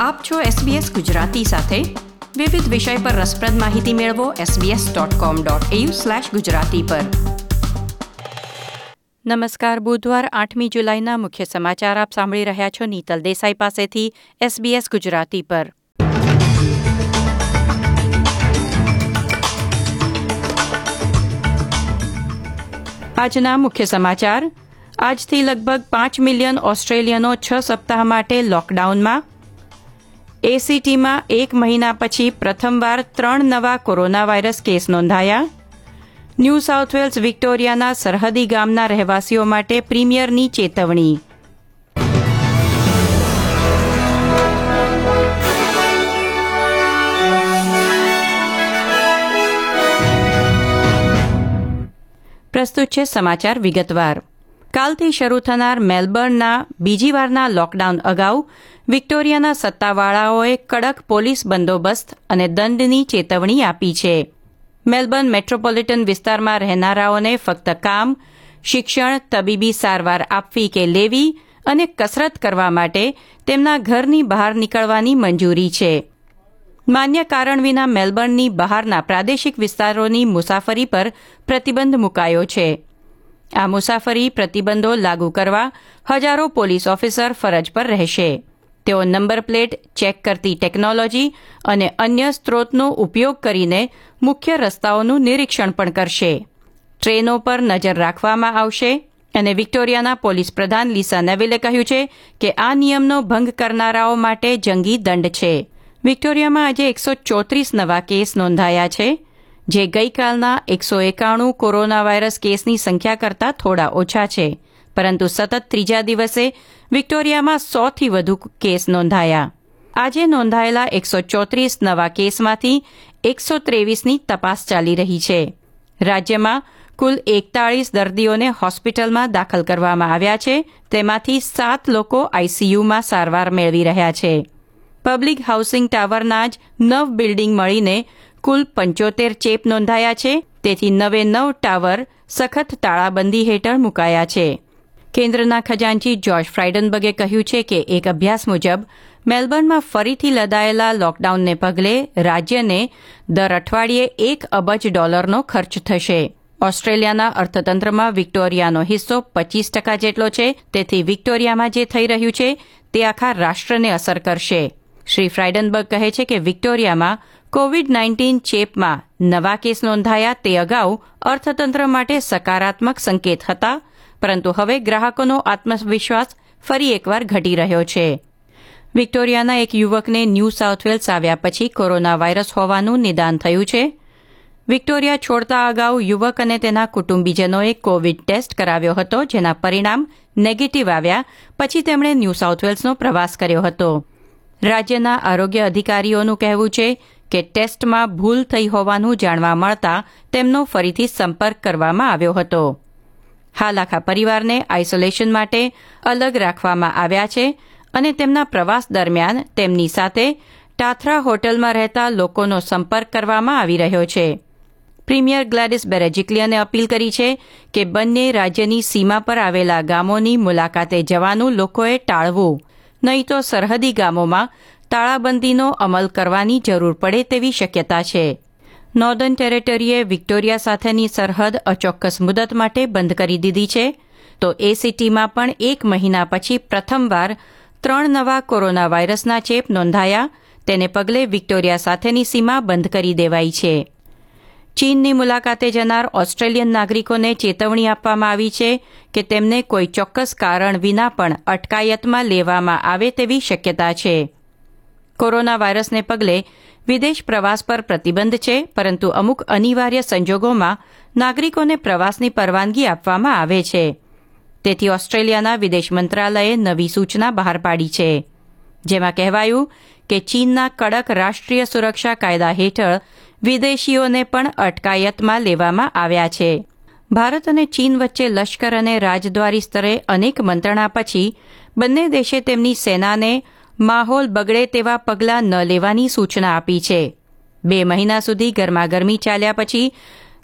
આપ છો SBS ગુજરાતી સાથે. વિવિધ વિષય પર રસપ્રદ માહિતી મેળવો sbs.com.au ગુજરાતી પર. નમસ્કાર, બુધવાર આઠમી જુલાઈના મુખ્ય સમાચાર આપ સાંભળી રહ્યા છો નીતલ દેસાઈ પાસેથી SBS ગુજરાતી પર. આજના મુખ્ય સમાચાર. આજથી લગભગ પાંચ મિલિયન ઓસ્ટ્રેલિયનો છ સપ્તાહ માટે લોકડાઉનમાં એસીટીમાં એક મહિના પછી પ્રથમવાર ત્રણ નવા કોરોના વાયરસ કેસ નોંધાયા. ન્યૂ સાઉથ વેલ્સ વિક્ટોરિયાના સરહદી ગામના રહેવાસીઓ માટે પ્રીમિયરની ચેતવણી. પ્રસ્તુત છે સમાચાર વિગતવાર. કાલથી શરૂ થનાર મેલબર્નના બીજી વારના લોકડાઉન અગાઉ વિક્ટોરિયાના સત્તાવાળાઓએ કડક પોલીસ બંદોબસ્ત અને દંડની ચેતવણી આપી છે. મેલબર્ન મેટ્રોપોલિટન વિસ્તારમાં રહેનારાઓને ફક્ત કામ, શિક્ષણ, તબીબી સારવાર આપવી કે લેવી અને કસરત કરવા માટે તેમના ઘરની બહાર નીકળવાની મંજૂરી છે. માન્ય કારણ વિના મેલબર્નની બહારના પ્રાદેશિક વિસ્તારોની મુસાફરી પર પ્રતિબંધ મુકાયો છે. આ મુસાફરી પ્રતિબંધો લાગુ કરવા હજારો પોલીસ ઓફિસર ફરજ પર રહેશે. તેઓ નંબર પ્લેટ ચેક કરતી ટેકનોલોજી અને અન્ય સ્ત્રોતનો ઉપયોગ કરીને મુખ્ય રસ્તાઓનું નિરીક્ષણ પણ કરશે. ટ્રેનો પર નજર રાખવામાં આવશે અને વિક્ટોરિયાના પોલીસ પ્રધાન લીસા નેવિલે કહ્યું છે કે આ નિયમનો ભંગ કરનારાઓ માટે જંગી દંડ છે. વિક્ટોરિયામાં આજે એકસો ચોત્રીસ નવા કેસ નોંધાયા છે. જે ગઈકાલના એકસો એકાણું કોરોના વાયરસ કેસની સંખ્યા કરતાં થોડા ઓછા છે. પરંતુ સતત ત્રીજા દિવસે વિક્ટોરિયામાં સોથી વધુ કેસ નોંધાયા. આજે નોંધાયેલા એકસો ચોત્રીસ નવા કેસમાંથી એકસો ત્રેવીસની તપાસ ચાલી રહી છે. રાજ્યમાં કુલ એકતાળીસ દર્દીઓને હોસ્પિટલમાં દાખલ કરવામાં આવ્યા છે. તેમાંથી સાત લોકો આઈસીયુમાં સારવાર મેળવી રહ્યા છે. પબ્લિક હાઉસિંગ ટાવરના જ નવ બિલ્ડિંગ મળીને કુલ પંચોતેર ચેપ નોંધાયા છે. તેથી નવે નવ ટાવર સખત તાળાબંધી હેઠળ મુકાયા છે. કેન્દ્રના ખજાનચી જોર્જ ફ્રાઇડનબર્ગે કહ્યું છે કે એક અભ્યાસ મુજબ મેલબર્નમાં ફરીથી લદાયેલા લોકડાઉનને પગલે રાજ્યને દર અઠવાડિયે એક અબજ ડોલરનો ખર્ચ થશે. ઓસ્ટ્રેલિયાના અર્થતંત્રમાં વિક્ટોરિયાનો હિસ્સો પચીસ ટકા જેટલો છે. તેથી વિક્ટોરિયામાં જે થઈ રહ્યું છે, તે આખા રાષ્ટ્રને અસર કરશે. શ્રી ફ્રાઇડનબર્ગ કહે છે કે વિક્ટોરિયામાં કોવિડ નાઇન્ટીન ચેપમાં નવા કેસ નોંધાયા તે અગાઉ અર્થતંત્ર માટે સકારાત્મક સંકેત હતા, પરંતુ હવે ગ્રાહકોનો આત્મવિશ્વાસ ફરી એકવાર ઘટી રહ્યો છે. વિક્ટોરિયાના એક યુવકને ન્યૂ સાઉથ વેલ્સ આવ્યા પછી કોરોના વાયરસ હોવાનું નિદાન થયું છે. વિક્ટોરિયા છોડતા અગાઉ યુવક અને તેના કુટુંબીજનોએ કોવિડ ટેસ્ટ કરાવ્યો હતો, જેના પરિણામ નેગેટિવ આવ્યા પછી તેમણે ન્યૂ સાઉથ વેલ્સનો પ્રવાસ કર્યો હતો. રાજ્યના આરોગ્ય અધિકારીઓનું કહેવું છે કે ટેસ્ટમાં ભૂલ થઈ હોવાનું જાણવા મળતા તેમનો ફરીથી સંપર્ક કરવામાં આવ્યો હતો. હાલ આખા પરિવારને આઇસોલેશન માટે અલગ રાખવામાં આવ્યા છે અને તેમના પ્રવાસ દરમિયાન તેમની સાથે ટાથરા હોટલમાં રહેતા લોકોનો સંપર્ક કરવામાં આવી રહ્યો છે. પ્રીમિયર ગ્લેડિસ બેરેજિકલિયને અપીલ કરી છે કે બંને રાજ્યની સીમા પર આવેલા ગામોની મુલાકાતે જવાનું લોકોએ ટાળવું, નહીં તો સરહદી ગામોમાં તાળાબંધીનો અમલ કરવાની જરૂર પડે તેવી શક્યતા છે. નોર્ધન ટેરેટરીએ વિક્ટોરિયા સાથેની સરહદ અચોક્કસ મુદત માટે બંધ કરી દીધી છે. તો એ સિટીમાં પણ એક મહિના પછી પ્રથમવાર ત્રણ નવા કોરોના વાયરસના ચેપ નોંધાયા. તેને પગલે વિક્ટોરિયા સાથેની સીમા બંધ કરી દેવાઈ છે. ચીનની મુલાકાતે જનાર ઓસ્ટ્રેલિયન નાગરિકોને ચેતવણી આપવામાં આવી છે કે તેમને કોઈ ચોક્કસ કારણ વિના પણ અટકાયતમાં લેવામાં આવે તેવી શક્યતા છે. કોરોના વાયરસને પગલે વિદેશ પ્રવાસ પર પ્રતિબંધ છે, પરંતુ અમુક અનિવાર્ય સંજોગોમાં નાગરિકોને પ્રવાસની પરવાનગી આપવામાં આવે છે. તેથી ઓસ્ટ્રેલિયાના વિદેશ મંત્રાલયે નવી સૂચના બહાર પાડી છે. જેમાં કહેવાયું કે ચીનના કડક રાષ્ટ્રીય સુરક્ષા કાયદા હેઠળ વિદેશીઓને પણ અટકાયતમાં લેવામાં આવ્યા છે. ભારત અને ચીન વચ્ચે લશ્કર અને રાજદ્વારી સ્તરે અનેક મંત્રણા પછી બંને દેશે તેમની સેનાને માહોલ બગડે તેવા પગલાં ન લેવાની સૂચના આપી છે. બે મહિના સુધી ગરમાગરમી ચાલ્યા પછી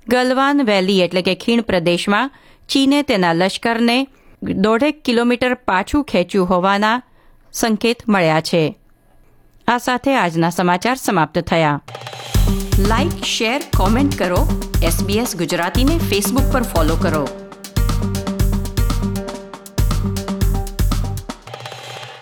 ગલવાન વેલી એટલે કે ખીણ પ્રદેશમાં ચીને તેના લશ્કરને દોઢેક કિલોમીટર પાછું ખેંચ્યું હોવાના સંકેત મળ્યા છે. આ સાથે આજના સમાચાર સમાપ્ત થયા. લાઇક શેર, કોમેન્ટ કરો. એસબીએસ ગુજરાતીને ફેસબુક પર ફોલો કરો.